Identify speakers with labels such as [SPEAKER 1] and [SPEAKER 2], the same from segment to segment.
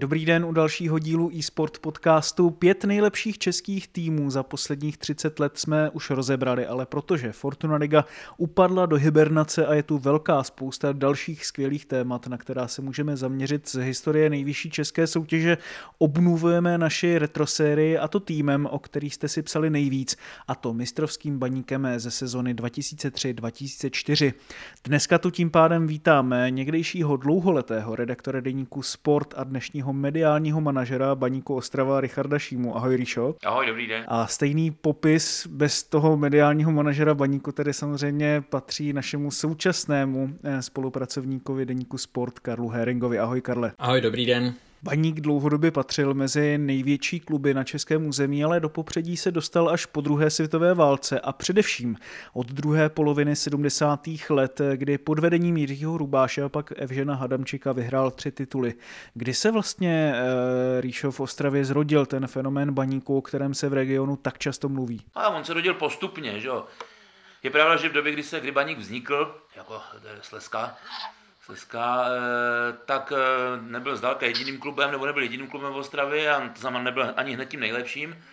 [SPEAKER 1] Dobrý den u dalšího dílu eSport podcastu. Pět nejlepších českých týmů za posledních 30 let jsme už rozebrali, ale protože Fortuna Liga upadla do hibernace a je tu velká spousta dalších skvělých témat, na která se můžeme zaměřit z historie nejvyšší české soutěže, obnovujeme naši retrosérii a to týmem, o který jste si psali nejvíc, a to mistrovským baníkem ze sezony 2003-2004. Dneska tu tím pádem vítáme někdejšího dlouholetého redaktora deníku Sport a dnešního dnešního mediálního manažera Baníku Ostrava Richarda Šímu. Ahoj Ríšo.
[SPEAKER 2] Ahoj, dobrý den.
[SPEAKER 1] A stejný popis bez toho mediálního manažera Baníku tedy samozřejmě patří našemu současnému eh, spolupracovníkovi deníku Sport Karlu Heringovi. Ahoj Karle.
[SPEAKER 3] Ahoj, dobrý den.
[SPEAKER 1] Baník dlouhodobě patřil mezi největší kluby na českém území, ale do popředí se dostal až po druhé světové válce a především od druhé poloviny 70. let, kdy pod vedením Jiřího Rubáše a pak Evžena Hadamčika vyhrál tři tituly. Kdy se vlastně e, Ríšov v Ostravě zrodil ten fenomén baníku, o kterém se v regionu tak často mluví?
[SPEAKER 2] A on se rodil postupně, že jo. Je pravda, že v době, kdy se kdy baník vznikl, jako Slezka, Slezská, eh, tak eh, nebyl zdaleka jediným klubem, nebo nebyl jediným klubem v Ostravě a to znamená nebyl ani hned tím nejlepším.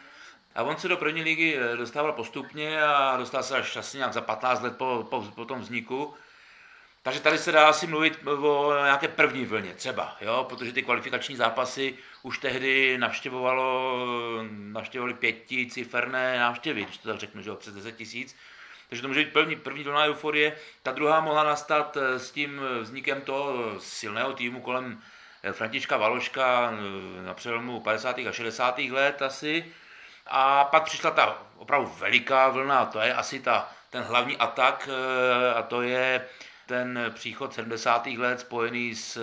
[SPEAKER 2] A on se do první ligy eh, dostával postupně a dostal se až asi nějak za 15 let po, po, po tom vzniku. Takže tady se dá asi mluvit o nějaké první vlně třeba, jo? protože ty kvalifikační zápasy už tehdy navštěvovalo, navštěvovali pěticiferné návštěvy, když to tak řeknu, že jo, přes 10 tisíc. Takže to může být první, první vlna euforie. Ta druhá mohla nastat eh, s tím eh, vznikem toho silného týmu kolem eh, Františka Valoška na přelomu 50. a 60. let asi. A pak přišla ta opravdu veliká vlna, to je asi ta, ten hlavní atak, a to je ten příchod 70. let spojený s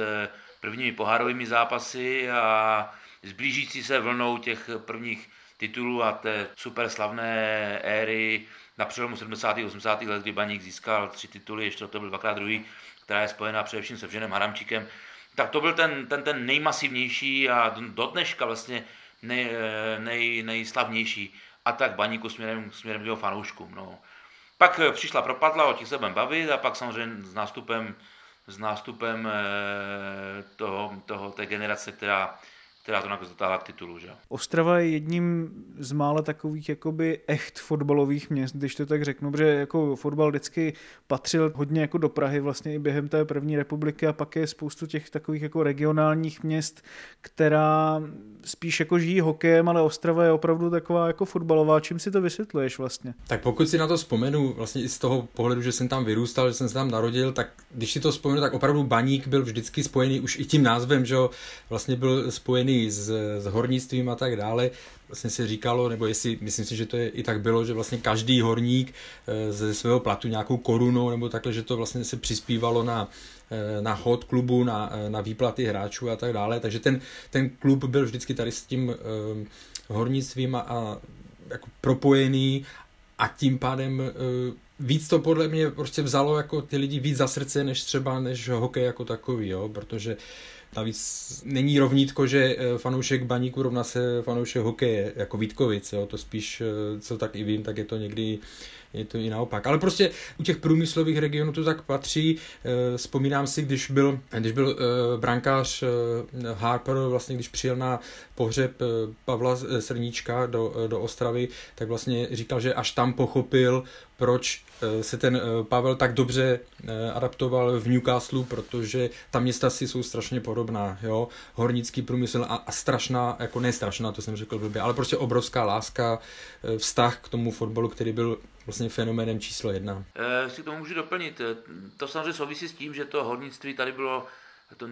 [SPEAKER 2] prvními pohárovými zápasy a s blížící se vlnou těch prvních titulů a té super slavné éry na přelomu 70. a 80. let, kdy Baník získal tři tituly, ještě to byl dvakrát druhý, která je spojená především se Vženem Haramčíkem, tak to byl ten, ten, ten nejmasivnější a do dneška vlastně nej, nej, nejslavnější atak Baníku směrem, směrem k jeho fanouškům. No. Pak přišla propadla, o těch se budeme bavit a pak samozřejmě s nástupem, s nástupem eh, toho, toho, té generace, která která to nakonec dotáhla k titulu. Že?
[SPEAKER 1] Ostrava je jedním z mála takových jakoby echt fotbalových měst, když to tak řeknu, protože jako fotbal vždycky patřil hodně jako do Prahy vlastně i během té první republiky a pak je spoustu těch takových jako regionálních měst, která spíš jako žijí hokejem, ale Ostrava je opravdu taková jako fotbalová. Čím si to vysvětluješ vlastně?
[SPEAKER 3] Tak pokud si na to vzpomenu, vlastně i z toho pohledu, že jsem tam vyrůstal, že jsem se tam narodil, tak když si to vzpomenu, tak opravdu baník byl vždycky spojený už i tím názvem, že vlastně byl spojený s, s hornictvím a tak dále. Vlastně se říkalo, nebo jestli, myslím si, že to je i tak bylo, že vlastně každý horník eh, ze svého platu nějakou korunou nebo takhle, že to vlastně se přispívalo na Eh, na chod klubu, na, eh, na výplaty hráčů a tak dále. Takže ten, ten klub byl vždycky tady s tím uh, hornictvím a, a jako propojený a tím pádem uh, víc to podle mě prostě vzalo jako ty lidi víc za srdce, než třeba než hokej jako takový, jo, protože Navíc není rovnítko, že fanoušek baníku rovná se fanoušek hokeje, jako Vítkovic, jo? to spíš, co tak i vím, tak je to někdy je to i naopak. Ale prostě u těch průmyslových regionů to tak patří. Eh, vzpomínám si, když byl, když byl eh, brankář eh, Harper, vlastně když přijel na pohřeb Pavla Srníčka do, do Ostravy, tak vlastně říkal, že až tam pochopil, proč se ten Pavel tak dobře adaptoval v Newcastle, protože ta města si jsou strašně podobná, jo, hornický průmysl a, a strašná, jako ne strašná, to jsem řekl blbě, ale prostě obrovská láska, vztah k tomu fotbalu, který byl vlastně fenoménem číslo jedna.
[SPEAKER 2] E, si to můžu doplnit. Eh, to samozřejmě souvisí s tím, že to hornictví tady bylo, to,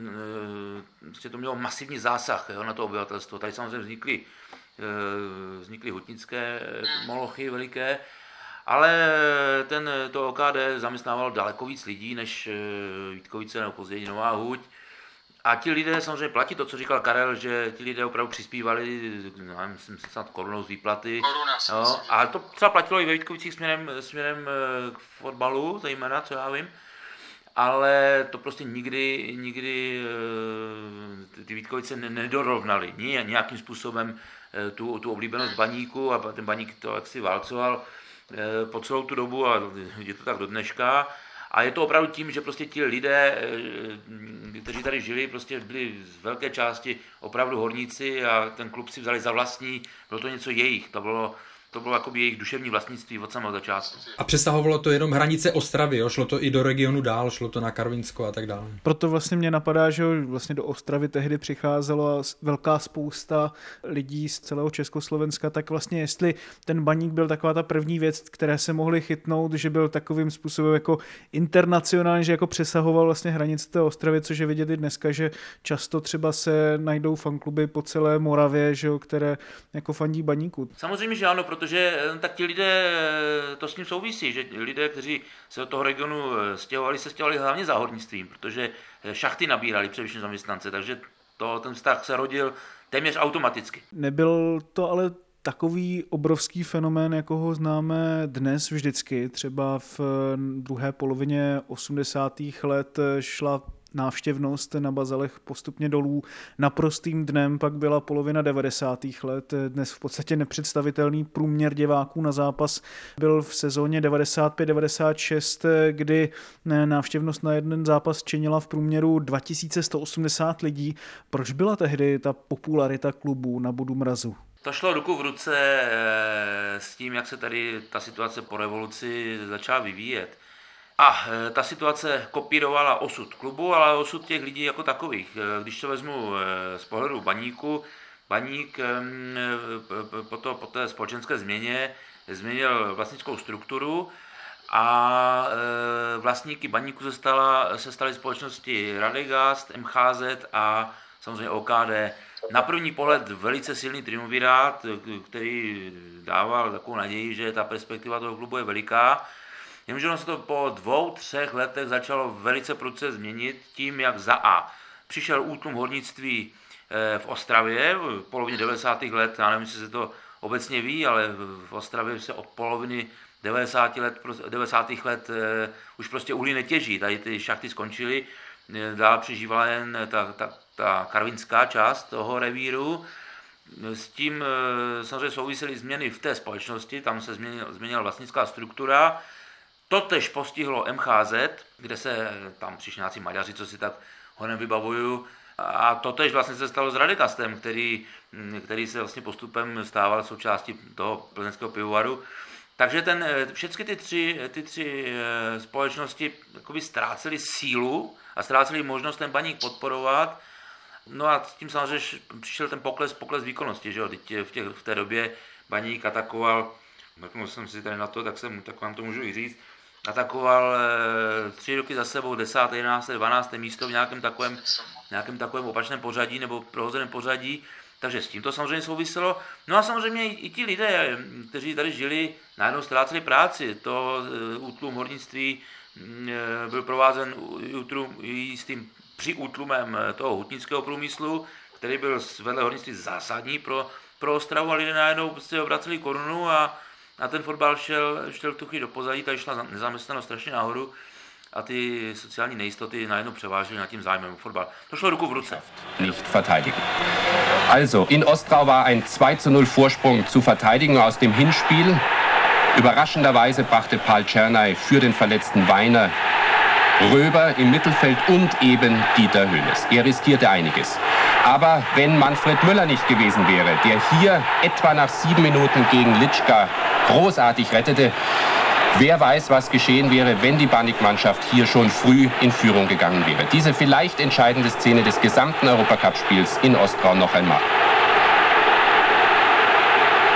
[SPEAKER 2] e, to mělo masivní zásah jo, na to obyvatelstvo. Tady samozřejmě vznikly, vznikly hutnické molochy veliké, ale ten, to OKD zaměstnával daleko víc lidí než Vítkovice nebo později Nová Huť. A ti lidé samozřejmě platí to, co říkal Karel, že ti lidé opravdu přispívali, no, myslím, snad korunou z výplaty.
[SPEAKER 4] Koruna, myslím.
[SPEAKER 2] a to třeba platilo i ve Vítkovicích směrem, směrem eh, k fotbalu, zejména, co já vím. Ale to prostě nikdy, nikdy eh, ty Vítkovice ne- nedorovnaly ni- nějakým způsobem eh, tu, tu oblíbenost baníku a ten baník to jaksi válcoval eh, po celou tu dobu a je to tak do dneška. A je to opravdu tím, že prostě ti lidé, eh, kteří tady žili, prostě byli z velké části opravdu horníci a ten klub si vzali za vlastní, bylo to něco jejich, to bylo, to bylo jakoby jejich duševní vlastnictví od samého začátku.
[SPEAKER 3] A přesahovalo to jenom hranice Ostravy, jo? šlo to i do regionu dál, šlo to na Karvinsko a tak dále.
[SPEAKER 1] Proto vlastně mě napadá, že vlastně do Ostravy tehdy přicházela velká spousta lidí z celého Československa, tak vlastně jestli ten baník byl taková ta první věc, které se mohli chytnout, že byl takovým způsobem jako internacionální, že jako přesahoval vlastně hranice té Ostravy, což je vidět i dneska, že často třeba se najdou fankluby po celé Moravě, že jo, které jako fandí baníku.
[SPEAKER 2] Samozřejmě, že ano, protože eh, tak ti lidé, eh, to s tím souvisí, že lidé, kteří se do toho regionu eh, stěhovali, se stěhovali hlavně za hornictvím, protože šachty nabírali především zaměstnance, takže to, ten vztah se rodil téměř automaticky.
[SPEAKER 1] Nebyl to ale takový obrovský fenomén, jako ho známe dnes vždycky. Třeba v druhé polovině 80. let šla návštěvnost na Bazalech postupně dolů. Naprostým dnem pak byla polovina 90. let. Dnes v podstatě nepředstavitelný průměr diváků na zápas byl v sezóně 95-96, kdy návštěvnost na jeden zápas činila v průměru 2180 lidí. Proč byla tehdy ta popularita klubů na bodu mrazu?
[SPEAKER 2] To šlo ruku v ruce eh, s tím, jak se tady ta situace po revoluci začala vyvíjet. A eh, ta situace kopírovala osud klubu, ale osud těch lidí jako takových. Eh, Když to vezmu eh, z pohledu baníku, baník po, to, po té společenské změně změnil vlastnickou strukturu a vlastníky baníku se, stala, se staly společnosti Radegast, MHZ a samozřejmě OKD. Na první pohled velice silný triumvirát, který dával takovou naději, že ta perspektiva toho klubu je veliká. Jenomže ono se to po dvou, třech letech začalo velice prudce změnit tím, jak za A přišel útlum hornictví eh, v Ostravě v polovině 90. let, já nevím, jestli se to obecně ví, ale v Ostravě se od poloviny 90. let, 90. let eh, už prostě uhlí netěží, tady ty šachty skončily, eh, dál přežívala jen ta, ta, ta karvinská část toho revíru, s tím samozřejmě souvisely změny v té společnosti, tam se změnil, změnila vlastnická struktura, Totež postihlo MHZ, kde se tam přišli nějací Maďaři, co si tak honem vybavuju. A totež vlastně se stalo s Radikastem, který, který se vlastně postupem stával součástí toho plzeňského pivovaru. Takže ten, všechny ty tři, ty tři eh, společnosti ztrácely sílu a ztrácely možnost ten baník podporovat. No a s tím samozřejmě přišel ten pokles, pokles výkonnosti, že jo, Teď v, těch, v té době baník atakoval, mrknul jsem si tady na to, tak, jsem, tak vám to můžu i říct, atakoval eh, tři roky za sebou 10., 11., 12. místo v nějakém takovém, nějakém takovém opačném pořadí nebo prohozeném pořadí, takže s tím to samozřejmě souviselo. No a samozřejmě i, ti lidé, kteří tady žili, najednou ztráceli práci. To eh, útlum hornictví mm, eh, byl provázen tím přiútlumem toho hutnického průmyslu, který byl vedle hornictví zásadní pro, pro Ostravu a lidé najednou prostě obraceli korunu a, a ten fotbal šel, šel tu do pozadí, tady šla nezaměstnanost strašně nahoru a ty sociální nejistoty najednou převážely nad tím zájmem o fotbal. To šlo ruku v ruce.
[SPEAKER 5] nicht verteidigen. Also, in Ostrau war ein 2 zu 0 Vorsprung zu verteidigen aus dem Hinspiel. Überraschenderweise brachte Paul Czernay für den verletzten Weiner Röber im Mittelfeld und eben Dieter Hönes. Er riskierte einiges. Aber wenn Manfred Müller nicht gewesen wäre, der hier etwa nach sieben Minuten gegen Litschka großartig rettete, Wer weiß, was geschehen wäre, wenn die Banik-Mannschaft hier schon früh in Führung gegangen wäre. Diese vielleicht entscheidende Szene des gesamten Europacup-Spiels in Ostrau noch einmal.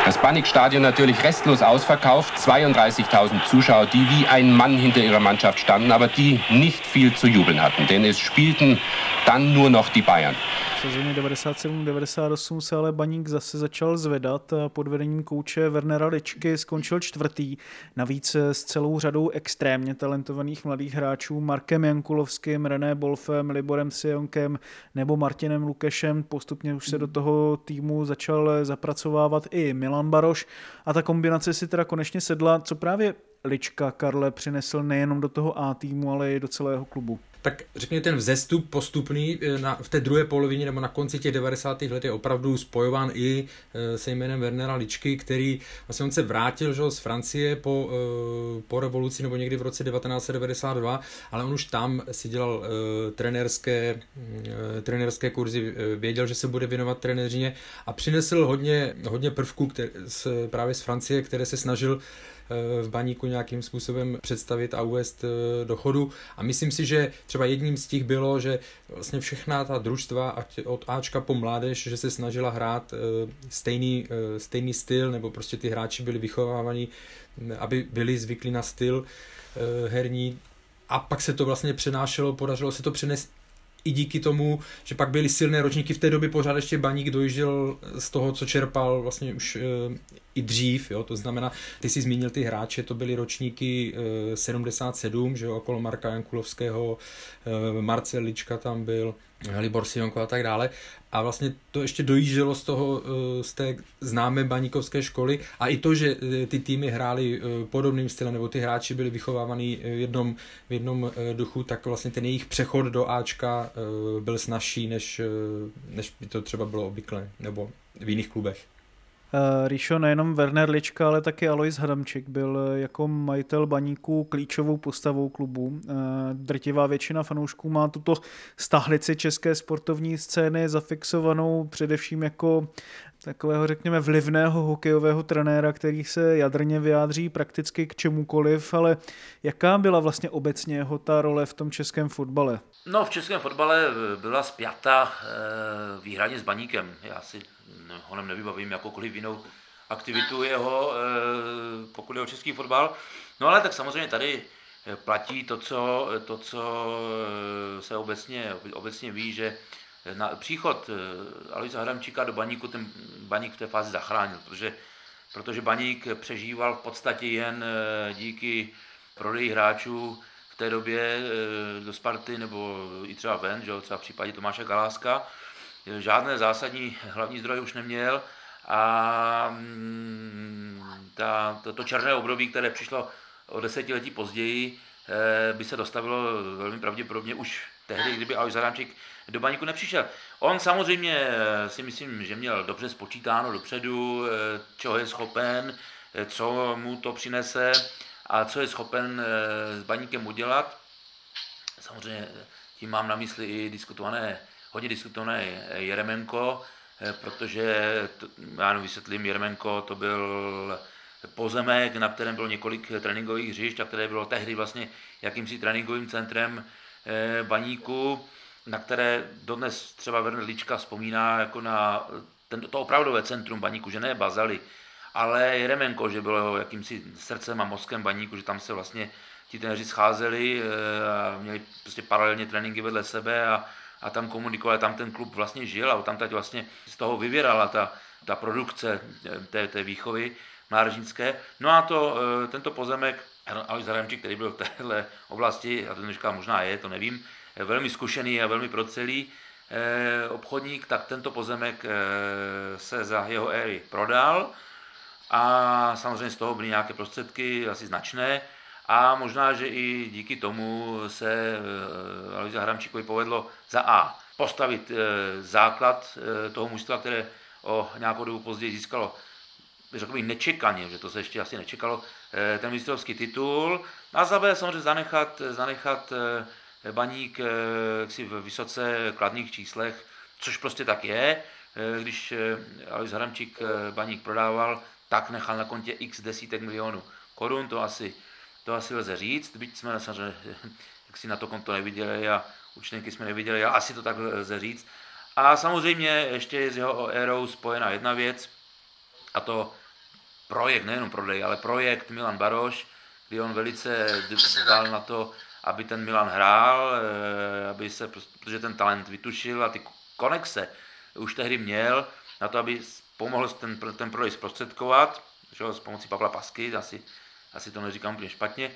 [SPEAKER 5] Das Banik-Stadion natürlich restlos ausverkauft, 32.000 Zuschauer, die wie ein Mann hinter ihrer Mannschaft standen, aber die nicht viel zu jubeln hatten, denn es spielten dann nur noch die Bayern.
[SPEAKER 1] Sezóně 97-98 se ale Baník zase začal zvedat pod vedením kouče Wernera Ličky skončil čtvrtý. Navíc s celou řadou extrémně talentovaných mladých hráčů Markem Jankulovským, René Bolfem, Liborem Sionkem nebo Martinem Lukešem. Postupně už se do toho týmu začal zapracovávat i Milan Baroš a ta kombinace si teda konečně sedla. Co právě Lička Karle přinesl nejenom do toho A týmu, ale i do celého klubu?
[SPEAKER 3] Tak řekněme ten vzestup postupný eh, na, v té druhé polovině nebo na konci těch 90. let je opravdu spojován i e, se jménem Wernera Ličky, který vlastně on se vrátil že, z Francie po, e, po revoluci nebo někdy v roce 1992, ale on už tam si dělal trenérské, trenérské kurzy, věděl, že se bude věnovat trenéřině a přinesl hodně, hodně prvků které, z, právě z Francie, které se snažil v baníku nějakým způsobem představit a uvést do chodu. A myslím si, že třeba jedním z těch bylo, že vlastně všechna ta družstva od Ačka po mládež, že se snažila hrát stejný, stejný styl, nebo prostě ty hráči byli vychovávaní, aby byli zvyklí na styl herní a pak se to vlastně přenášelo, podařilo se to přenést i díky tomu, že pak byly silné ročníky, v té době pořád ještě Baník dojížděl z toho, co čerpal vlastně už i dřív, jo, to znamená, ty jsi zmínil ty hráče, to byly ročníky e, 77, že jo, okolo Marka Jankulovského, e, Marcel Lička tam byl, Libor Sionko a tak dále. A vlastně to ještě dojíždělo z toho, z té známé baníkovské školy a i to, že ty týmy hrály podobným stylem, nebo ty hráči byli vychovávaní v jednom, v jednom duchu, tak vlastně ten jejich přechod do Ačka byl snažší, než, než by to třeba bylo obvykle, nebo v jiných klubech.
[SPEAKER 1] Uh, Ríšo, nejenom Werner Lička, ale taky Alois Hadamčik byl jako majitel baníků klíčovou postavou klubu. Uh, drtivá většina fanoušků má tuto stahlici české sportovní scény zafixovanou především jako takového, řekněme, vlivného hokejového trenéra, který se jadrně vyjádří prakticky k čemukoliv, ale jaká byla vlastně obecně jeho ta role v tom českém fotbale?
[SPEAKER 2] No, v českém fotbale byla spjata výhradně s baníkem. Já si honem nevybavím jakoukoliv jinou aktivitu jeho, eh, pokud je o český fotbal. No ale tak samozřejmě tady eh, platí to, co, to, co eh, se obecně, obecně ví, že na příchod Aloisa Hradamčíka do Baníku ten Baník v té fázi zachránil, protože, protože Baník přežíval v podstatě jen díky prodeji hráčů v té době do Sparty nebo i třeba ven, že třeba v případě Tomáše Galáska, žádné zásadní hlavní zdroje už neměl a mm, ta, to, to černé období, které přišlo o desetiletí později, eh, by se dostavilo velmi pravděpodobně už tehdy, kdyby Alois Zadámčík do baníku nepřišel. On samozřejmě eh, si myslím, že měl dobře spočítáno dopředu, eh, čeho je schopen, co mu to přinese a co je schopen s baníkem udělat. Samozřejmě tím mám na mysli i diskutované hodně diskutovaný Jeremenko, eh, protože, to, já jenom vysvětlím, Jeremenko to byl pozemek, na kterém bylo několik tréninkových hřišť a které bylo tehdy vlastně jakýmsi tréninkovým centrem eh, baníku, na které dodnes třeba Werner Lička vzpomíná jako na ten, to opravdové centrum baníku, že ne Bazali, ale Jeremenko, že bylo jakýmsi srdcem a mozkem baníku, že tam se vlastně ti trenéři scházeli eh, a měli prostě paralelně tréninky vedle sebe a a tam komunikovali, tam ten klub vlastně žil a tam teď vlastně z toho vyvěrala ta, ta produkce eh, té, té výchovy mládežnické. No a to, eh, tento pozemek, Alois Zaremčík, který byl v téhle oblasti, a ten říká, možná je, to nevím, velmi zkušený a velmi procelý eh, obchodník, tak tento pozemek se za jeho éry prodal a samozřejmě z toho byly nějaké prostředky, asi značné, a možná, že i díky tomu se eh, Aloisa Hramčíkovi povedlo za A postavit eh, základ eh, toho mužstva, které o nějakou dobu později získalo řekl bych nečekaně, že to se ještě asi nečekalo, ten mistrovský titul. A za B samozřejmě zanechat, zanechat baník si v vysoce kladných číslech, což prostě tak je. Když Alois Hramčík baník prodával, tak nechal na kontě x desítek milionů korun, to asi to asi lze říct, byť jsme samozřejmě jak si na to konto neviděli a účtenky jsme neviděli, ale asi to tak lze říct. A samozřejmě ještě je s jeho érou spojena jedna věc, a to projekt, nejenom prodej, ale projekt Milan Baroš, kdy on velice dbal na to, aby ten Milan hrál, eh, aby se, protože ten talent vytušil a ty konexe už tehdy měl na to, aby pomohl ten, ten prodej zprostředkovat, že s pomocí Pavla Pasky, asi, asi to neříkám úplně špatně,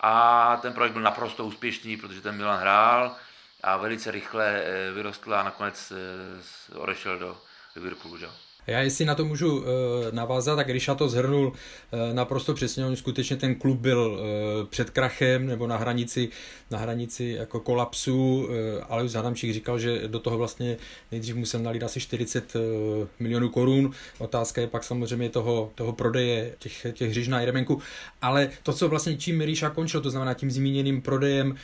[SPEAKER 2] a ten projekt byl naprosto úspěšný, protože ten Milan hrál a velice rychle eh, vyrostl a nakonec eh, odešel do Liverpoolu. Že?
[SPEAKER 3] Já jestli na to můžu uh, navázat, tak Ríša to zhrnul uh, naprosto přesně, on skutečně ten klub byl uh, před krachem nebo na hranici, na hranici jako kolapsu, ale už Adamčík říkal, že do toho vlastně nejdřív musel nalít asi 40 uh, milionů korun. Otázka je pak samozřejmě toho, toho prodeje těch, těch hřiž na Jeremenku, ale to, co vlastně čím Ríša končil, to znamená tím zmíněným prodejem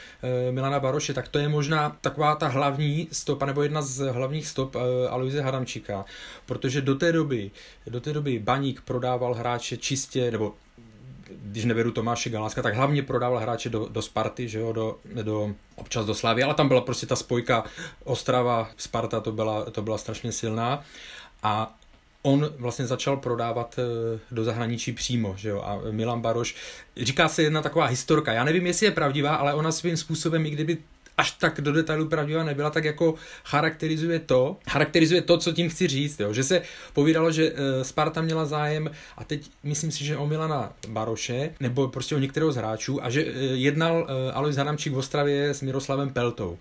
[SPEAKER 3] Milana Baroše, tak to je možná taková ta hlavní stopa, nebo jedna z hlavních stop Aloise Hadamčíka, protože do do té doby, do té doby Baník prodával hráče čistě, nebo když neberu Tomáše Galáska, tak hlavně prodával hráče do, do Sparty, že jo, do, do, občas do Slávy, ale tam byla prostě ta spojka Ostrava, Sparta, to byla, to byla strašně silná. A on vlastně začal prodávat eh, do zahraničí přímo, že jo, a Milan Baroš, říká se jedna taková historka, já nevím, jestli je pravdivá, ale ona svým způsobem, i kdyby až tak do detailu pravdivá nebyla, tak jako charakterizuje to, charakterizuje to, co tím chci říct, jo. že se povídalo, že eh, Sparta měla zájem a teď myslím si, že o Milana Baroše, nebo prostě o některého z hráčů a že eh, jednal eh, Alois Hadamčík v Ostravě s Miroslavem Peltou.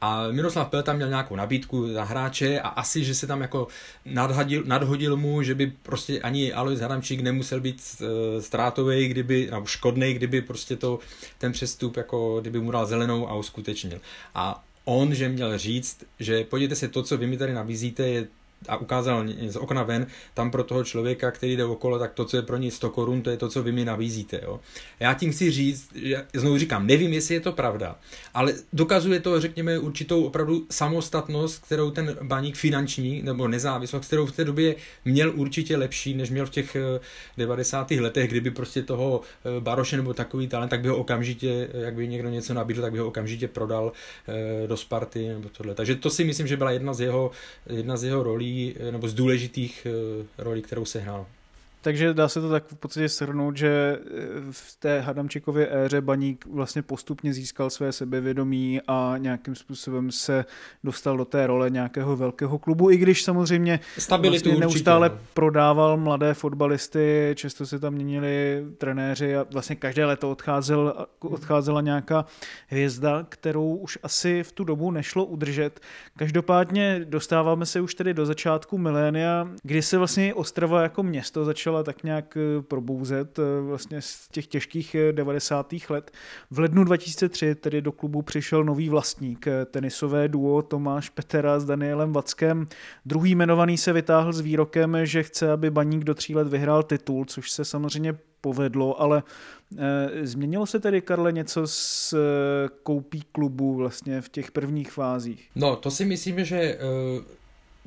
[SPEAKER 3] A Miroslav Pel tam měl nějakou nabídku na hráče a asi, že se tam jako nadhodil, nadhodil mu, že by prostě ani Alois Hadamčík nemusel být uh, ztrátový, kdyby, nebo škodný, kdyby prostě to, ten přestup, jako kdyby mu dal zelenou a uskutečnil. A on, že měl říct, že podívejte se, to, co vy mi tady nabízíte, je a ukázal z okna ven, tam pro toho člověka, který jde okolo, tak to, co je pro něj 100 korun, to je to, co vy mi nabízíte. Jo. Já tím chci říct, že znovu říkám, nevím, jestli je to pravda, ale dokazuje to, řekněme, určitou opravdu samostatnost, kterou ten baník finanční nebo nezávislost, kterou v té době měl určitě lepší, než měl v těch 90. Eh, letech, kdyby prostě toho eh, Baroše nebo takový talent, tak by ho okamžitě, jak by někdo něco nabídl, tak by ho okamžitě prodal eh, do Sparty nebo tohle. Takže to si myslím, že byla jedna z jeho, jedna z jeho rolí nebo z důležitých eh, rolí, kterou se hrál.
[SPEAKER 1] Takže dá se to tak v podstatě shrnout, že eh, v té Hadamčikově éře Baník vlastně postupně získal své sebevědomí a nějakým způsobem se dostal do té role nějakého velkého klubu, i když samozřejmě
[SPEAKER 3] Stabilitu
[SPEAKER 1] vlastně neustále
[SPEAKER 3] určitě. No.
[SPEAKER 1] prodával mladé fotbalisty, často se tam měnili trenéři a vlastně každé leto odcházel, odcházela nějaká hvězda, kterou už asi v tu dobu nešlo udržet. Každopádně dostáváme se už tedy do začátku milénia, kdy se vlastně Ostrava jako město začala začala tak nějak eh, probouzet eh, vlastně z těch těžkých 90. Eh, let. V lednu 2003 tedy do klubu přišel nový vlastník, tenisové duo Tomáš Petera s Danielem Vackem. Druhý jmenovaný se vytáhl s výrokem, že chce, aby baník do tří let vyhrál titul, což se samozřejmě povedlo, ale Změnilo se tedy, Karle, něco s koupí klubu vlastně v těch prvních fázích?
[SPEAKER 3] No, to si myslím, že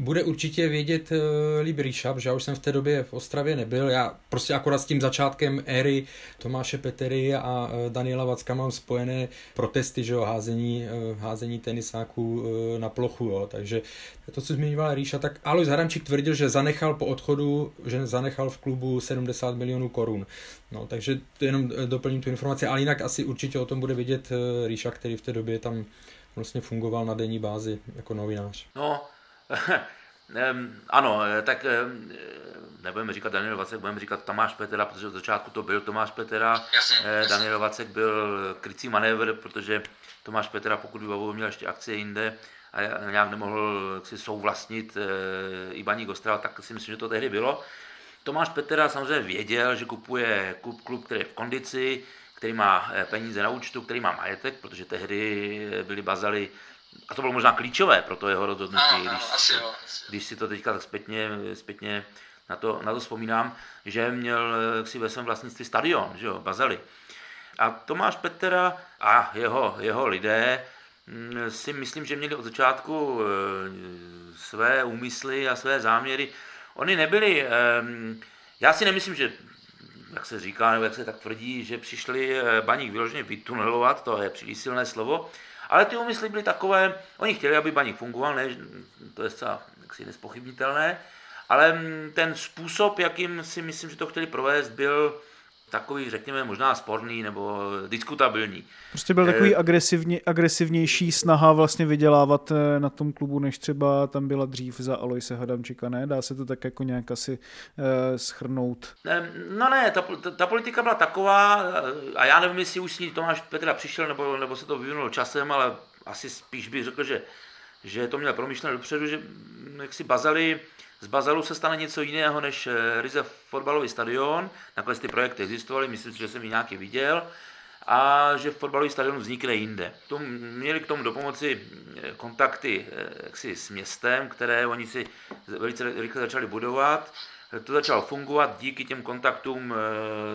[SPEAKER 3] bude určitě vědět uh, líb Ríša, protože já už jsem v té době v Ostravě nebyl. Já prostě akorát s tím začátkem éry Tomáše Petery a uh, Daniela Vacka mám spojené protesty, že jo, házení, uh, házení tenisáků uh, na plochu, jo. takže to, co zmiňoval Ríša, tak Alois Haramčík tvrdil, že zanechal po odchodu, že zanechal v klubu 70 milionů korun. No, takže jenom doplním tu informaci, ale jinak asi určitě o tom bude vědět Ríša, který v té době tam vlastně fungoval na denní bázi jako novinář.
[SPEAKER 2] No, ano, eh, tak nebudeme říkat Daniel Vacek, budeme říkat Tomáš Petera, protože od začátku to byl Tomáš Petera. Jasně, eh, jasně. Daniel Vacek byl krycí manévr, protože Tomáš Petera, pokud by měl ještě akcie jinde a nějak nemohl si souvlastnit eh, i Baník Ostrava, tak si myslím, že to tehdy bylo. Tomáš Petera samozřejmě věděl, že kupuje klub, klub který je v kondici, který má peníze na účtu, který má majetek, protože tehdy byly bazaly a to bylo možná klíčové pro to jeho rozhodnutí, ano, když, asi jo, asi. když si to teďka tak zpětně, zpětně na to, na to vzpomínám, že měl si ve svém vlastnictví stadion, že jo, Bazely. A Tomáš Petera a jeho, jeho lidé mm, si myslím, že měli od začátku eh, své úmysly a své záměry. Oni nebyli, ehm, já si nemyslím, že jak se říká, nebo jak se tak tvrdí, že přišli eh, baník vyloženě vytunelovat, to je příliš silné slovo, ale ty úmysly byly takové, oni chtěli, aby baník fungoval, ne, to je zcela jaksi nespochybnitelné, ale ten způsob, jakým si myslím, že to chtěli provést, byl takový, řekněme, možná sporný nebo diskutabilní.
[SPEAKER 1] Prostě byl takový agresivně, agresivnější snaha vlastně vydělávat na tom klubu, než třeba tam byla dřív za Aloise Hadamčika, ne? Dá se to tak jako nějak asi uh, schrnout?
[SPEAKER 2] No ne, ta, ta, ta politika byla taková, a já nevím, jestli už s ní Tomáš Petra přišel, nebo, nebo se to vyvinulo časem, ale asi spíš bych řekl, že, že to měl promyšlené dopředu, že jak si Bazali, z Bazalu se stane něco jiného než ryze fotbalový stadion. Nakonec ty projekty existovaly, myslím si, že jsem ji nějaký viděl a že fotbalový stadion vznikne jinde. To měli k tomu dopomoci kontakty jaksi, s městem, které oni si velice rychle začali budovat. To začalo fungovat, díky těm kontaktům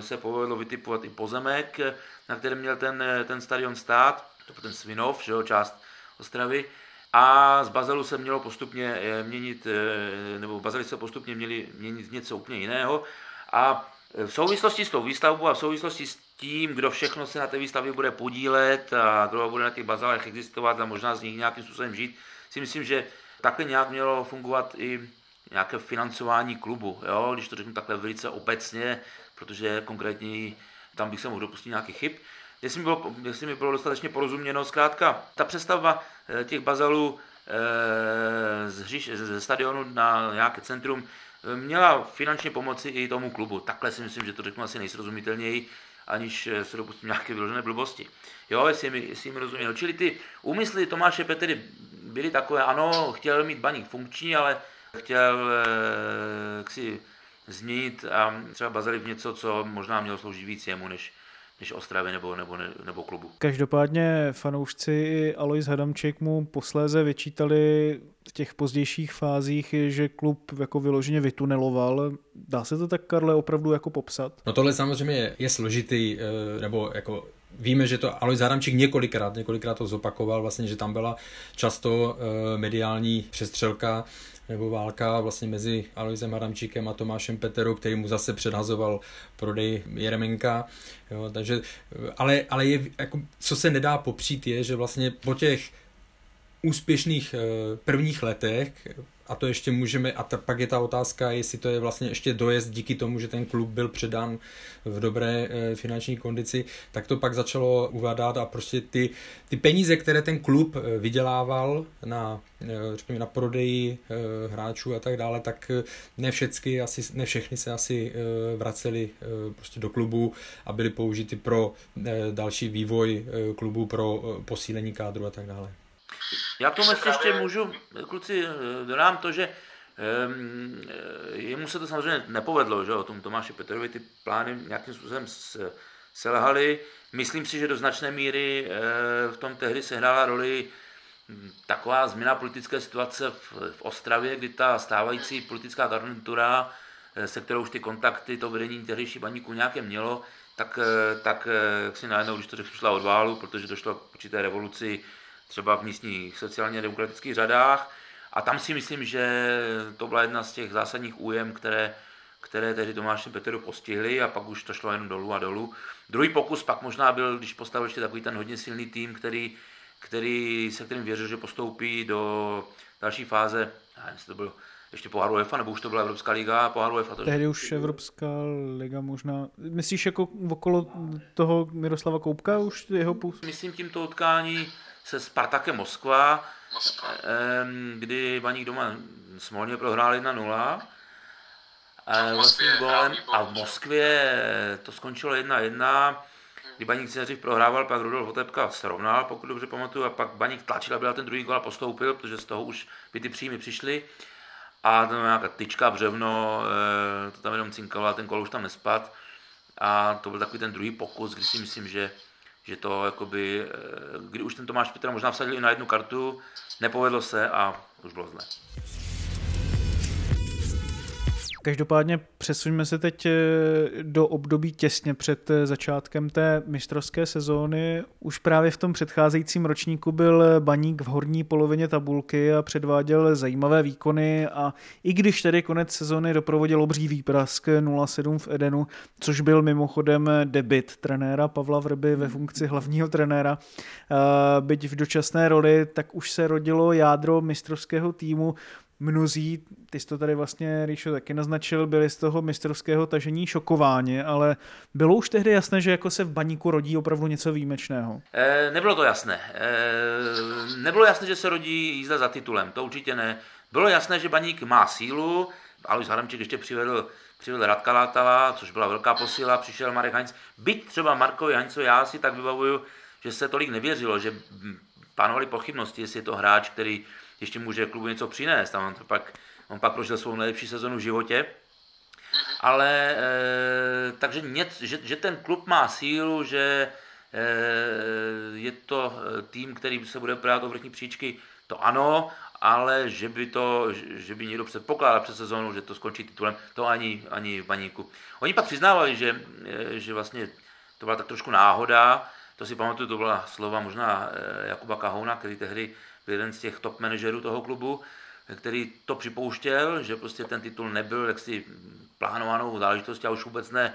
[SPEAKER 2] se povedlo vytipovat i pozemek, na kterém měl ten, ten stadion stát, to byl ten Svinov, že jo, část Ostravy. A z Bazelu se mělo postupně měnit, nebo Bazeli se postupně měli měnit něco úplně jiného. A v souvislosti s tou výstavbou a v souvislosti s tím, kdo všechno se na té výstavbě bude podílet a kdo bude na těch bazálech existovat a možná z nich nějakým způsobem žít, si myslím, že takhle nějak mělo fungovat i nějaké financování klubu, jo? když to řeknu takhle velice obecně, protože konkrétně tam bych se mohl dopustit nějaký chyb. Jestli mi bylo, jestli mi bylo dostatečně porozuměno, zkrátka ta přestavba těch bazalů z hřiš, ze stadionu na nějaké centrum měla finančně pomoci i tomu klubu. Takhle si myslím, že to řeknu asi nejsrozumitelněji, aniž se dopustím nějaké vyložené blbosti. Jo, jestli mi, jestli mi rozuměl. Čili ty úmysly Tomáše Petry byly takové, ano, chtěl mít baník funkční, ale chtěl eh, si změnit a třeba Bazali v něco, co možná mělo sloužit víc jemu, než, než Ostravě nebo, nebo, nebo klubu.
[SPEAKER 1] Každopádně fanoušci i Alois Hadamček mu posléze vyčítali v těch pozdějších fázích, že klub jako vyloženě vytuneloval. Dá se to tak, Karle, opravdu jako popsat?
[SPEAKER 3] No tohle samozřejmě je, je složitý, eh, nebo jako Víme, že to Alois Hadamčík několikrát, několikrát to zopakoval, vlastně, že tam byla často uh, mediální přestřelka nebo válka vlastně mezi Aloisem Hadamčíkem a Tomášem Peterou, který mu zase předhazoval prodej Jeremenka. Jo, takže, ale, ale je, jako, co se nedá popřít je, že vlastně po těch úspěšných uh, prvních letech a to ještě můžeme, a ta, pak je ta otázka, jestli to je vlastně ještě dojezd díky tomu, že ten klub byl předán v dobré e, finanční kondici, tak to pak začalo uvadat a prostě ty, ty peníze, které ten klub e, vydělával na, e, řekněme, na prodeji e, hráčů a tak dále, tak ne všechny, asi, ne všechny se asi e, vracely e, prostě do klubu a byly použity pro e, další vývoj e, klubu, pro e, posílení kádru a tak dále.
[SPEAKER 2] Já tomu ještě, ještě můžu, kluci, dodám to, že um, jemu se to samozřejmě nepovedlo, že o tom Tomáši Petrovi ty plány nějakým způsobem selhaly. Myslím si, že do značné míry v tom tehdy sehrála roli taková změna politické situace v, v Ostravě, kdy ta stávající politická garnitura, se kterou už ty kontakty, to vedení tehdejší baníku nějaké mělo, tak, tak si najednou, když to řekl, šla od válu, protože došlo k určité revoluci třeba v místních sociálně demokratických řadách. A tam si myslím, že to byla jedna z těch zásadních újem, které, které tehdy Tomáš Peteru postihli a pak už to šlo jen dolů a dolů. Druhý pokus pak možná byl, když postavil ještě takový ten hodně silný tým, který, který, se kterým věřil, že postoupí do další fáze, já nevím, to bylo ještě poháru UEFA, nebo už to byla Evropská liga, poháru UEFA. To...
[SPEAKER 1] Tehdy už Evropská liga možná. Myslíš jako okolo toho Miroslava Koupka už jeho půs?
[SPEAKER 2] Myslím tímto utkání, se Spartakem Moskva, Moskva. kdy Baník doma smolně prohrál 1-0. A, vlastně golem, a v Moskvě to skončilo 1-1, kdy Baník se nejdřív prohrával, pak Rudolf Otepka srovnal, pokud dobře pamatuju, a pak Baník tlačil a byl ten druhý gol a postoupil, protože z toho už by ty příjmy přišly. A tam nějaká tyčka, břevno, to tam jenom cinkalo a ten gol už tam nespad. A to byl takový ten druhý pokus, kdy si myslím, že že to jakoby, eh, kdy už ten Tomáš Petra možná vsadil i na jednu kartu, nepovedlo se a už bylo zle.
[SPEAKER 1] Každopádně přesuňme se teď eh, do období těsně před eh, začátkem té mistrovské sezóny. Už právě v tom předcházejícím ročníku byl Baník v horní polovině tabulky a předváděl zajímavé výkony a i když tedy konec sezóny doprovodil obří výprask 0-7 v Edenu, což byl mimochodem debit trenéra Pavla Vrby ve funkci hlavního trenéra, byť v dočasné roli, tak už se rodilo jádro mistrovského týmu mnozí, ty jsi to tady vlastně, Ríšo, taky naznačil, byli z toho mistrovského tažení šokováni, ale bylo už tehdy jasné, že jako se v baníku rodí opravdu něco výjimečného?
[SPEAKER 2] E, nebylo to jasné. E, nebylo jasné, že se rodí jízda za titulem, to určitě ne. Bylo jasné, že baník má sílu, Alois Haramčík ještě přivedl, přivedl Radka Látala, což byla velká posila, přišel Marek Heinz. Byť třeba Markovi Heinzo, já si tak vybavuju, že se tolik nevěřilo, že panovaly pochybnosti, jestli je to hráč, který ještě může klubu něco přinést. A on, to pak, on pak prožil svou nejlepší sezonu v životě. Ale e, takže něc, že, že ten klub má sílu, že e, je to tým, který se bude brát o vrchní příčky, to ano, ale že by to, že by někdo předpokládal před sezónu, že to skončí titulem, to ani, ani v baníku. Oni pak přiznávali, že, že vlastně to byla tak trošku náhoda, to si pamatuju, to byla slova možná Jakuba Kahouna, který tehdy jeden z těch top manažerů toho klubu, který to připouštěl, že prostě ten titul nebyl jaksi plánovanou záležitostí a už vůbec ne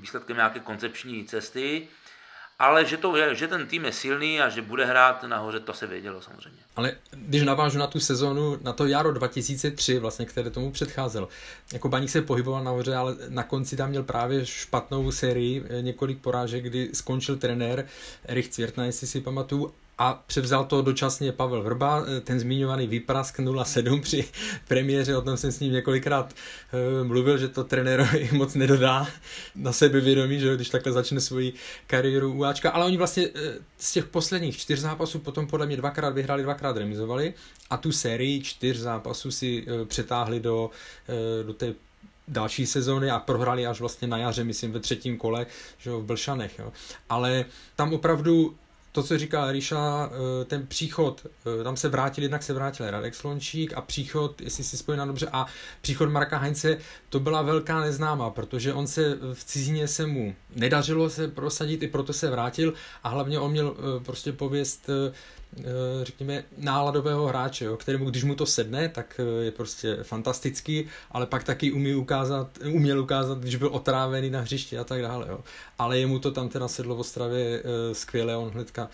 [SPEAKER 2] výsledkem nějaké koncepční cesty, ale že, to že ten tým je silný a že bude hrát nahoře, to se vědělo samozřejmě.
[SPEAKER 3] Ale když navážu na tu sezonu, na to jaro 2003, vlastně, které tomu předcházel, jako Baník se pohyboval nahoře, ale na konci tam měl právě špatnou sérii, několik porážek, kdy skončil trenér Erich Cvěrtna, jestli si pamatuju, a převzal to dočasně Pavel Vrba, ten zmiňovaný výprask 07 při premiéře, o tom jsem s ním několikrát uh, mluvil, že to trenérovi moc nedodá na sebevědomí, že když takhle začne svoji kariéru u Ačka, ale oni vlastně uh, z těch posledních čtyř zápasů potom podle mě dvakrát vyhráli, dvakrát remizovali a tu sérii čtyř zápasů si přetáhli do, do té další sezóny a prohrali až vlastně na jaře, myslím ve třetím kole, že v Blšanech. Jo. Ale tam opravdu to, co říká Ríša, eh, ten příchod, eh, tam se vrátil, jednak se vrátil Radek Slončík a příchod, jestli si spojím dobře, a příchod Marka Heinze, to byla velká neznámá, protože on se v cizině se mu nedařilo se prosadit, i proto se vrátil a hlavně on měl eh, prostě pověst řekněme, náladového hráče, jo, kterému, když mu to sedne, tak eh, je prostě fantastický, ale pak taky umí ukázat, uměl ukázat, když byl otrávený na hřišti a tak dále. Jo. Ale jemu to tam teda sedlo v Ostravě eh, skvěle, on hnedka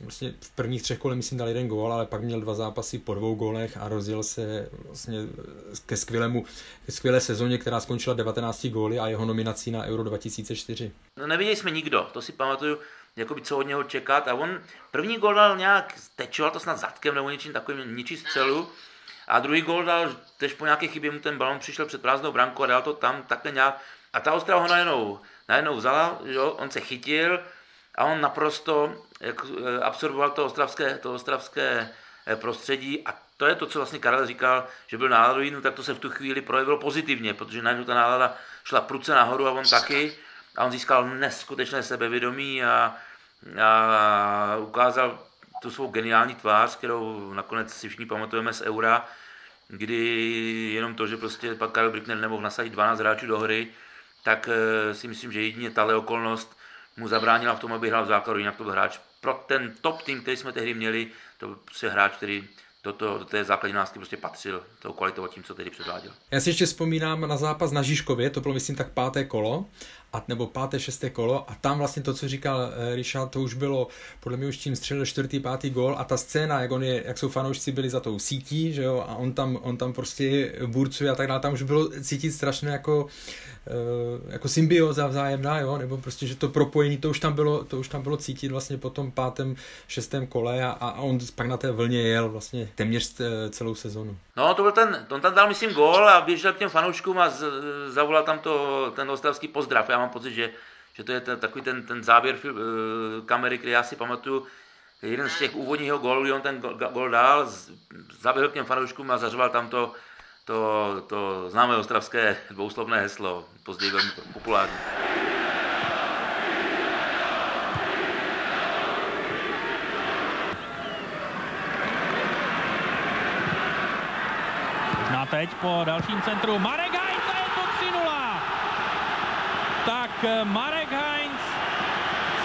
[SPEAKER 3] vlastně v prvních třech kolech myslím dal jeden gól, ale pak měl dva zápasy po dvou gólech a rozjel se vlastně ke skvělému, ke skvělé sezóně, která skončila 19 góly a jeho nominací na Euro 2004.
[SPEAKER 2] No neviděli jsme nikdo, to si pamatuju, jakoby co od něho čekat. A on první gol dal nějak, tečoval to snad zadkem nebo něčím takovým, ničí střelu. A druhý gol dal, tež po nějaké chybě mu ten balon přišel před prázdnou brankou a dal to tam takhle nějak. A ta Ostrava ho najednou, najednou vzala, jo, on se chytil a on naprosto jak, eh, absorboval to ostravské, to ostravské eh, prostředí. A to je to, co vlastně Karel říkal, že byl náladový, no tak to se v tu chvíli projevilo pozitivně, protože najednou ta nálada šla pruce nahoru a on taky. A on získal neskutečné sebevědomí a a ukázal tu svou geniální tvář, kterou nakonec si všichni pamatujeme z Eura, kdy jenom to, že prostě pak Karel Brickner nemohl nasadit 12 hráčů do hry, tak eh, si myslím, že jedině tahle okolnost mu zabránila v tom, aby hrál v základu, jinak to byl hráč. Pro ten top tým, který jsme tehdy měli, to byl prostě hráč, který do, to, do té základní nástky prostě patřil tou kvalitou tím, co tehdy předváděl.
[SPEAKER 3] Já si ještě vzpomínám na zápas na Žižkově, to bylo myslím tak páté kolo, a, nebo páté, šesté kolo. A tam vlastně to, co říkal e, Richard, to už bylo, podle mě už tím střelil čtvrtý, pátý gol a ta scéna, jak on je, jak jsou fanoušci byli za tou sítí, že jo, a on tam, on tam prostě burcuje a tak dále, tam už bylo cítit strašně jako Eh, jako symbioza vzájemná, jo, nebo prostě, že to propojení, to už tam bylo, to už tam bylo cítit vlastně po tom pátém, šestém kole. A, a on pak na té vlně jel vlastně téměř eh, celou sezonu.
[SPEAKER 2] No, to byl ten, on tam dal, myslím, gól a běžel k těm fanouškům a z, zavolal tam to, ten ostravský pozdrav. Já mám pocit, že, že to je ten, takový ten, ten záběr film, eh, kamery, který já si pamatuju, jeden z těch úvodního gólů, kdy on ten gól dal, zaběhl k těm fanouškům a zařval tam to, to, to známé ostravské dvouslovné heslo, později velmi populární.
[SPEAKER 6] Na teď po dalším centru Marek Heinz a je to 3-0. Tak Marek Heinz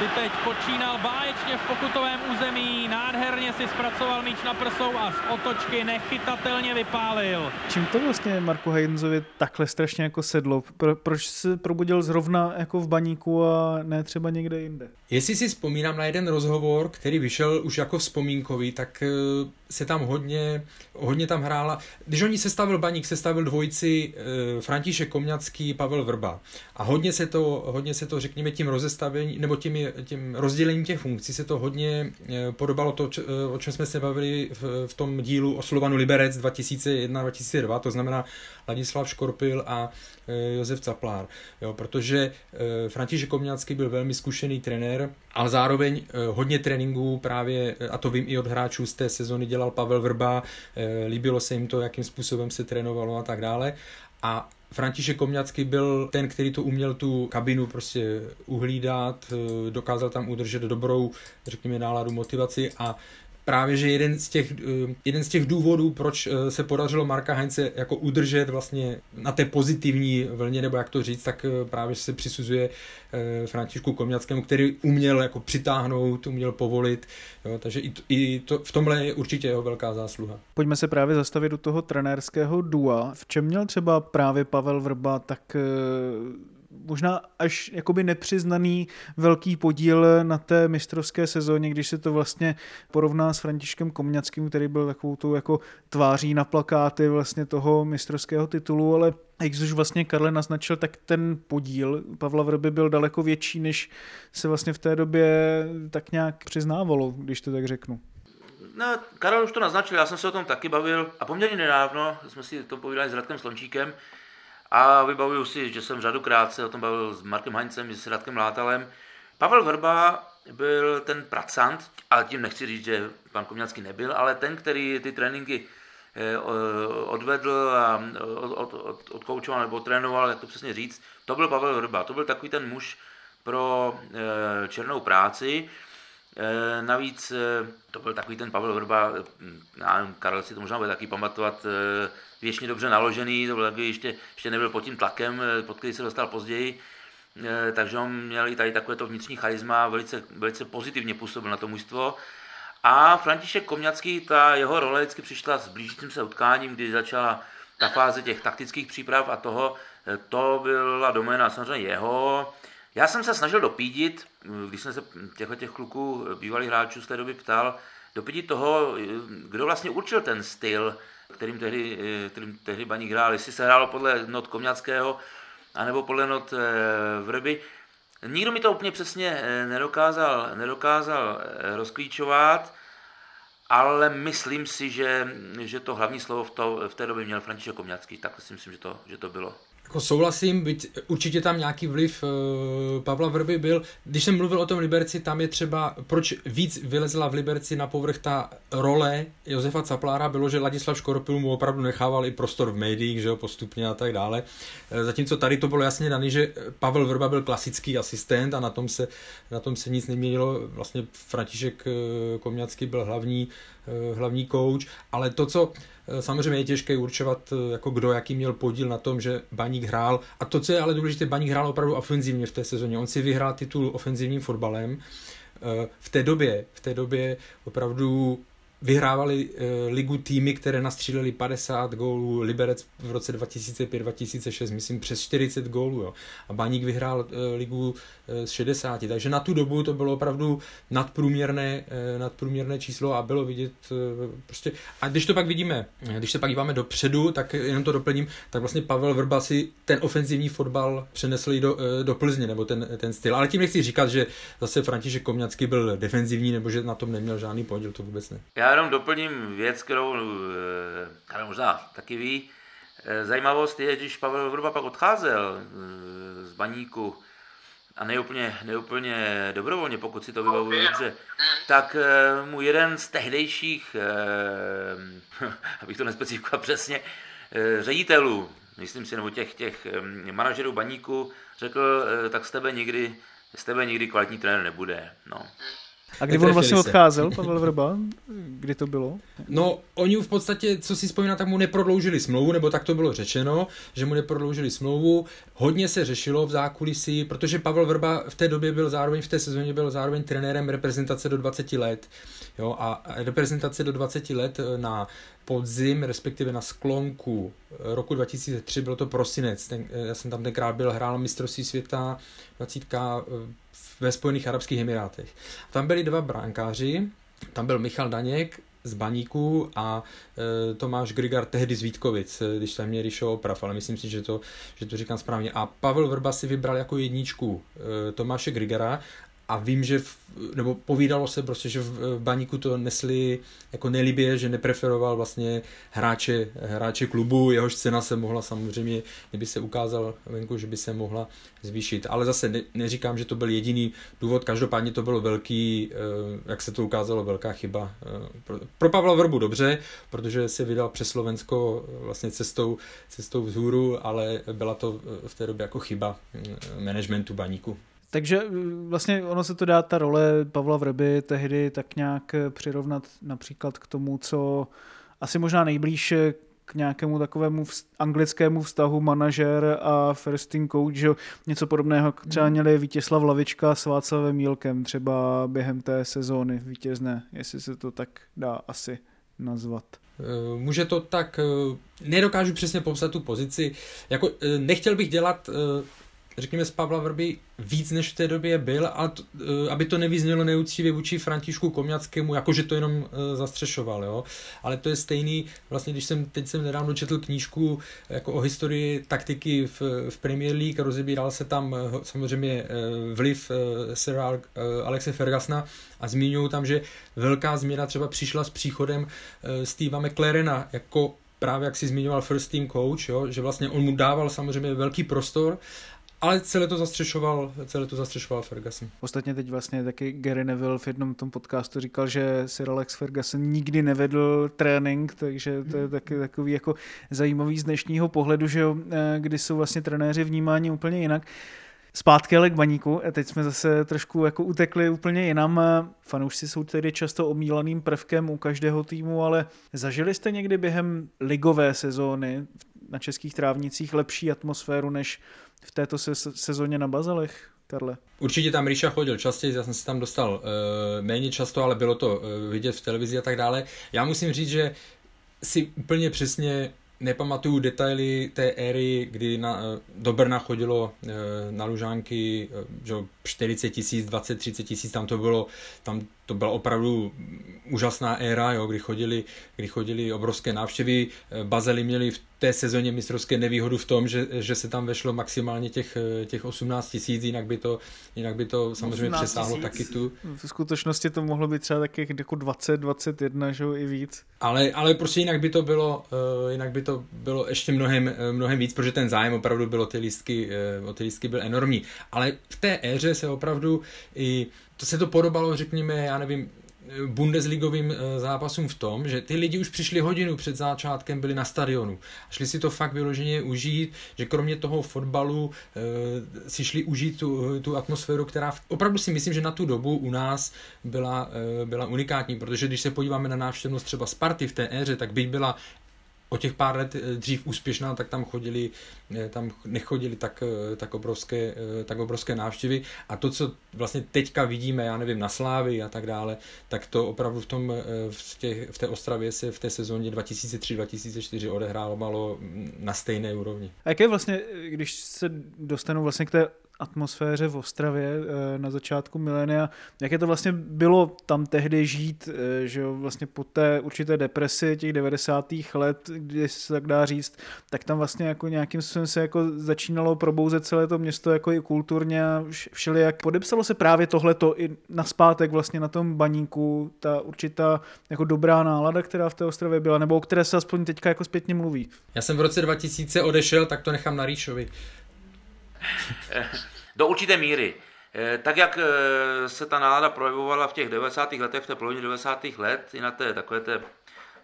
[SPEAKER 4] si teď počínal báječně v pokutovém území, nádherně si zpracoval míč na prsou a z otočky nechytatelně vypálil.
[SPEAKER 1] Čím to vlastně Marku Heinzovi takhle strašně jako sedlo? Pro, proč se probudil zrovna jako v baníku a ne třeba někde jinde?
[SPEAKER 3] Jestli si vzpomínám na jeden rozhovor, který vyšel už jako vzpomínkový, tak eh, se tam hodně, hodně tam hrála, když oni sestavil baník, sestavil dvojici e, František Komňacký, Pavel Vrba. A hodně se to, hodně se to řekněme, tím rozestavením, nebo tím, tím rozdělením těch funkcí se to hodně e, podobalo to, č, e, o čem jsme se bavili v, tom dílu o Slovanu Liberec 2001-2002, to znamená Ladislav Škorpil a e, Josef Caplár. Jo, protože František Komňacký byl velmi zkušený trenér, ale zároveň hodně tréninků právě, a to vím i od hráčů z té sezony, dělal Pavel Vrba, líbilo se jim to, jakým způsobem se trénovalo a tak dále. A František Komňacký byl ten, který to uměl tu kabinu prostě uhlídat, dokázal tam udržet dobrou, řekněme, náladu, motivaci a právě, že jeden z těch, eh, jeden z těch důvodů, proč eh, se podařilo Marka Heinze jako udržet vlastně na té pozitivní vlně, nebo jak to říct, tak eh, právě se přisuzuje Františku Komňackému, který uměl jako přitáhnout, uměl povolit, jo, takže i, to, i to, v tomhle je určitě jeho velká zásluha.
[SPEAKER 1] Pojďme se právě zastavit do toho trenérského dua. V čem měl třeba právě Pavel Vrba tak možná až jakoby nepřiznaný velký podíl na té mistrovské sezóně, když se to vlastně porovná s Františkem Komňackým, který byl takovou tu jako tváří na plakáty vlastně toho mistrovského titulu, ale jak už vlastně Karle naznačil, tak ten podíl Pavla Vrby byl daleko větší, než se vlastně v té době tak nějak přiznávalo, když to tak řeknu.
[SPEAKER 2] No, Karel už to naznačil, já jsem se o tom taky bavil a poměrně nedávno jsme si to povídali s Radkem Slončíkem, a vybavuju si, že jsem řadukrát se o tom bavil s Markem Heinzem, s Radkem Látalem. Pavel Vrba byl ten pracant, ale tím nechci říct, že pan Komňacký nebyl, ale ten, který ty tréninky eh, odvedl a od, od, odkoučoval nebo trénoval, jak to přesně říct, to byl Pavel Vrba. To byl takový ten muž pro eh, černou práci. Eh, navíc to byl takový ten Pavel Vrba, já nevím, Karel si to možná bude taky pamatovat, věčně dobře naložený, to byl taky ještě, ještě nebyl pod tím tlakem, eh, pod který se dostal později, eh, takže on měl i tady takové to vnitřní charisma, velice, velice pozitivně působil na to mužstvo. A František Komňacký, ta jeho role vždycky přišla s blížícím se utkáním, kdy začala ta fáze těch taktických příprav a toho, eh, to byla doména samozřejmě jeho. Já jsem se snažil dopídit, když jsem se těchto těch kluků, bývalých hráčů z té doby ptal, dopídit toho, kdo vlastně určil ten styl, kterým tehdy, eh, kterým tehdy Baník hrál, jestli se hrálo podle not Komňackého, anebo podle not eh, Vrby. Nikdo mi to úplně přesně eh, nedokázal, nedokázal rozklíčovat, ale myslím si, že, že to hlavní slovo v, to, v té době měl František Komňacký, tak si myslím, že to, že to bylo.
[SPEAKER 3] Jako souhlasím, byť určitě tam nějaký vliv uh, Pavla Vrby byl. Když jsem mluvil o tom Liberci, tam je třeba, proč víc vylezla v Liberci na povrch ta role Josefa Caplára, bylo, že Ladislav Škoropil mu opravdu nechával i prostor v médiích, že jo, postupně a tak dále. Eh, zatímco tady to bylo jasně daný, že Pavel Vrba byl klasický asistent a na tom se, na tom se nic neměnilo. Vlastně František eh, Komňacký byl hlavní, hlavní coach, ale to, co Eh, samozřejmě je těžké určovat, eh, jako kdo jaký měl podíl na tom, že Baník hrál. A to, co je ale důležité, Baník hrál opravdu ofenzivně v té sezóně. On si vyhrál titul ofenzivním fotbalem. Eh, v té době, v té době opravdu vyhrávali e, ligu týmy, které nastříleli 50 gólů, Liberec v roce 2005-2006, myslím přes 40 gólů, jo. a Baník vyhrál e, ligu e, z 60, takže na tu dobu to bylo opravdu nadprůměrné, nadprůměrné číslo a bylo vidět prostě, a když to pak vidíme, když se pak díváme dopředu, tak jenom to doplním, tak vlastně Pavel Vrba si ten ofenzivní fotbal přenesl i do, do Plzně, nebo ten, ten styl, ale tím nechci říkat, že zase František Komňacký byl defenzivní, nebo že na tom neměl žádný podíl, to vůbec ne.
[SPEAKER 2] Já jenom doplním věc, kterou Karel možná taky ví. Eh, zajímavost je, když Pavel Vrba pak odcházel eh, z baníku a neúplně, neúplně dobrovolně, pokud si to vybavuju dobře, tak eh, mu jeden z tehdejších, abych to nespecifikoval přesně, ředitelů, myslím si, nebo těch, těch manažerů baníku, řekl, tak z tebe nikdy, z tebe nikdy kvalitní trenér nebude. No.
[SPEAKER 1] A kdy on vlastně odcházel, Pavel Vrba? Kdy to bylo?
[SPEAKER 3] No, oni v podstatě, co si vzpomínám, tak mu neprodloužili smlouvu, nebo tak to bylo řečeno, že mu neprodloužili smlouvu. Hodně se řešilo v zákulisí, protože Pavel Vrba v té době byl zároveň, v té sezóně byl zároveň trenérem reprezentace do 20 let. Jo, a reprezentace do 20 let na podzim, respektive na sklonku eh, roku 2003, byl to prosinec, ten, eh, já jsem tam tenkrát byl, hrál mistrovství světa 20 ve Spojených Arabských Emirátech. Tam byli dva bránkáři, tam byl Michal Daněk z Baníku a e, Tomáš Grigar tehdy z Vítkovic, když tam měli show oprav, ale myslím si, že to, že to říkám správně. A Pavel Vrba si vybral jako jedničku e, Tomáše Grigara a vím, že, v, nebo povídalo se prostě, že v, v Baníku to nesli jako nelibě, že nepreferoval vlastně hráče, hráče klubu, jehož cena se mohla samozřejmě, kdyby se ukázal venku, že by se mohla zvýšit. Ale zase ne, neříkám, že to byl jediný důvod, každopádně to bylo velký, eh, jak se to ukázalo, velká chyba. Eh, pro, Pavla Vrbu dobře, protože se vydal přes Slovensko vlastně cestou, cestou vzhůru, ale byla to v té době jako chyba managementu Baníku.
[SPEAKER 1] Takže eh, vlastně ono se to dá ta role Pavla Vrby tehdy tak nějak eh, přirovnat například k tomu, co asi možná nejblíž eh, k nějakému takovému vz, anglickému vztahu manažer a first team coach, že něco podobného třeba hmm. měli Vítězslav Lavička s Václavem Mílkem třeba během té sezóny vítězné, jestli se to tak dá asi nazvat.
[SPEAKER 3] Může to tak, nedokážu přesně popsat tu pozici, jako nechtěl bych dělat řekněme, z Pavla Vrby víc, než v té době byl, a to, eh, aby to nevyznělo neúctivě vůči Františku Komňackému, jakože to jenom uh, zastřešoval, jo. Ale to je stejný, vlastně když jsem, teď jsem nedávno četl knížku jako o historii taktiky v, v Premier League, rozebíral se tam samozřejmě vliv uh, Alexe Fergusona a zmiňují tam, že velká změna třeba přišla s příchodem Steva McLarena jako právě jak si zmiňoval first team coach, jo, že vlastně on mu dával samozřejmě velký prostor ale celé to zastřešoval, celé to zastřešoval Ferguson.
[SPEAKER 1] Ostatně teď vlastně taky Gary Neville v jednom tom podcastu říkal, že Sir Alex Ferguson nikdy nevedl trénink, takže to je taky takový jako zajímavý z dnešního pohledu, že jo, eh, kdy jsou vlastně trenéři vnímáni úplně jinak. Zpátky ale k baníku, a teď jsme zase trošku jako utekli úplně jinam. Fanoušci jsou tedy často omílaným prvkem u každého týmu, ale zažili jste někdy během ligové sezóny na českých trávnicích lepší atmosféru než v této sezóně na Bazalech? Karle?
[SPEAKER 3] Určitě tam Ríša chodil častěji, já jsem se tam dostal uh, méně často, ale bylo to uh, vidět v televizi a tak dále. Já musím říct, že si úplně přesně nepamatuju detaily té éry, kdy na, eh, do Brna chodilo na Lužánky že 40 tisíc, 20, 30 tisíc, tam to bylo, tam to byla opravdu úžasná éra, jo, kdy, chodili, kdy chodili obrovské návštěvy. Bazely měli v té sezóně mistrovské nevýhodu v tom, že, že se tam vešlo maximálně těch, těch 18 tisíc, jinak by to, jinak by to samozřejmě přesáhlo taky tu.
[SPEAKER 1] V skutečnosti to mohlo být třeba taky jako 20, 21, že i víc.
[SPEAKER 3] Ale, ale prostě jinak by to bylo, uh, jinak by to bylo ještě mnohem, uh, mnohem víc, protože ten zájem opravdu bylo ty lístky, o ty lístky byl enormní. Ale v té éře se opravdu i to se to podobalo, řekněme, já nevím, bundesligovým eh, zápasům v tom, že ty lidi už přišli hodinu před začátkem, byli na stadionu. A šli si to fakt vyloženě užít, že kromě toho fotbalu e, si šli užít tu, tu atmosféru, která opravdu si myslím, že na tu dobu u nás byla, e, byla unikátní, protože když se podíváme na návštěvnost třeba Sparty v té éře, tak byť byla o těch pár let eh, dřív úspěšná, tak tam chodili, eh, tam nechodili tak, eh, tak, obrovské, tak obrovské návštěvy a to, co vlastně teďka vidíme, já nevím, na Slávy a tak dále, tak to opravdu v, tom, v, těch, v té Ostravě se v té sezóně 2003-2004 odehrálo malo mm, na stejné úrovni.
[SPEAKER 1] A jaké vlastně, když se dostanu vlastně k té atmosféře v Ostravě eh, na začátku milénia. Jaké to vlastně bylo tam tehdy žít, eh, že jo, vlastně po té určité depresi těch 90. let, kdy se tak dá říct, tak tam vlastně jako nějakým způsobem se jako začínalo probouzet celé to město jako i kulturně a všelijak. Podepsalo se právě tohleto i na zpátek vlastně na tom baníku, ta určitá jako dobrá nálada, která v té Ostravě byla, nebo o které se aspoň teďka jako zpětně mluví.
[SPEAKER 3] Já jsem v roce 2000 odešel, tak to nechám na Ríšovi.
[SPEAKER 2] Do určité míry. Eh, tak jak eh, se ta nálada projevovala v těch 90. letech, v té polovině 90. let, i na té takové té,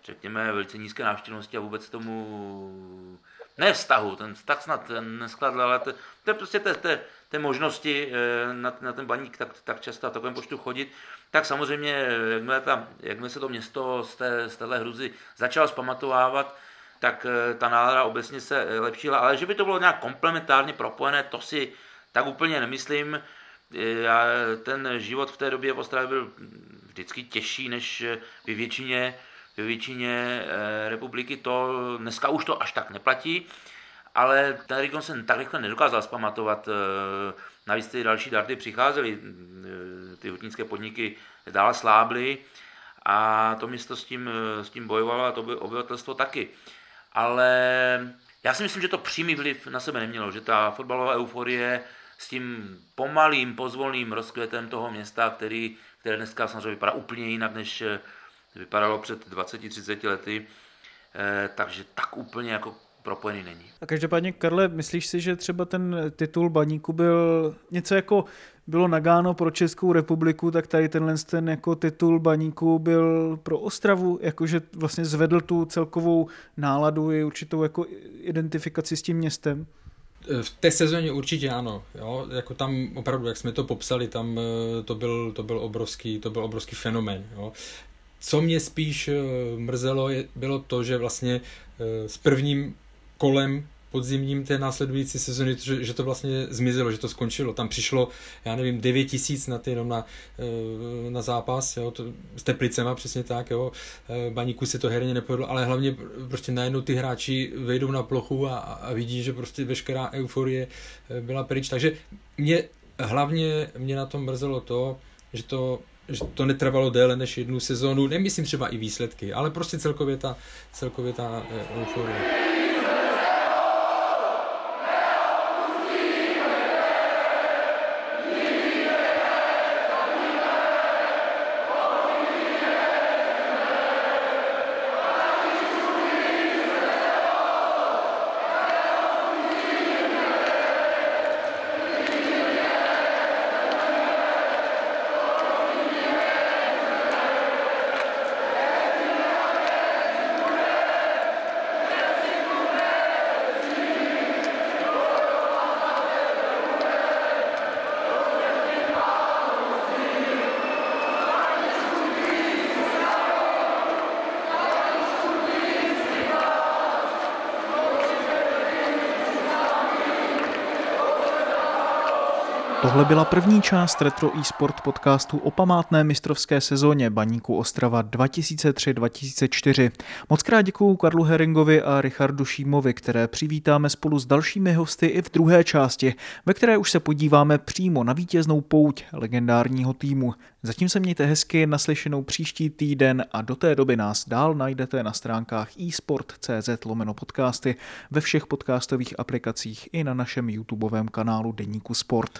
[SPEAKER 2] řekněme, velice nízké návštěvnosti a vůbec tomu ne vztahu, ten vztah snad neskladl, ale to, to je prostě té, té, té možnosti eh, na, na ten baník tak, tak často a takovém počtu chodit, tak samozřejmě, jakmile, ta, jakmile se to město z, té, z téhle hruzy začalo zpamatovávat, tak ta nálada obecně se lepšila, ale že by to bylo nějak komplementárně propojené, to si tak úplně nemyslím. Já, ten život v té době v Ostravě byl vždycky těžší než ve většině, ve většině republiky. To, dneska už to až tak neplatí, ale ten region se tak rychle nedokázal zpamatovat. Navíc ty další darty přicházely, ty hutnické podniky dál slábly a to město s tím, s tím bojovalo a to by obyvatelstvo taky. Ale já si myslím, že to přímý vliv na sebe nemělo, že ta fotbalová euforie s tím pomalým, pozvolným rozkvětem toho města, který, které dneska samozřejmě vypadá úplně jinak, než vypadalo před 20-30 lety, eh, takže tak úplně jako propojený není.
[SPEAKER 1] A každopádně, Karle, myslíš si, že třeba ten titul baníku byl něco jako bylo nagáno pro Českou republiku, tak tady tenhle ten jako titul baníku byl pro Ostravu, jakože vlastně zvedl tu celkovou náladu i určitou jako identifikaci s tím městem?
[SPEAKER 3] V té sezóně určitě ano, jo, jako tam opravdu, jak jsme to popsali, tam eh, to byl, to byl obrovský, to byl obrovský fenomén, jo. Co mě spíš eh, mrzelo, bylo to, že vlastně eh, s prvním kolem podzimním té následující sezony, že, že to vlastně zmizelo, že to skončilo. Tam přišlo, já nevím, 9 tisíc na, ty, jenom na, eh, na zápas, jo, to, s Teplicema přesně tak, jo. Eh, Baníku se to herně nepovedlo, ale hlavně prostě najednou ty hráči vejdou na plochu a, a vidí, že prostě veškerá euforie eh, byla pryč. Takže mě hlavně mě na tom mrzelo to, že to že to netrvalo déle než jednu sezónu, nemyslím třeba i výsledky, ale prostě celkově ta, celkově ta euforie.
[SPEAKER 1] Tohle byla první část Retro eSport podcastu o památné mistrovské sezóně Baníku Ostrava 2003-2004. Moc krát děkuju Karlu Heringovi a Richardu Šímovi, které přivítáme spolu s dalšími hosty i v druhé části, ve které už se podíváme přímo na vítěznou pouť legendárního týmu. Zatím se mějte hezky, naslyšenou příští týden a do té doby nás dál najdete na stránkách eSport.cz lomeno podcasty, ve všech podcastových aplikacích i na našem YouTubeovém kanálu Deníku Sport.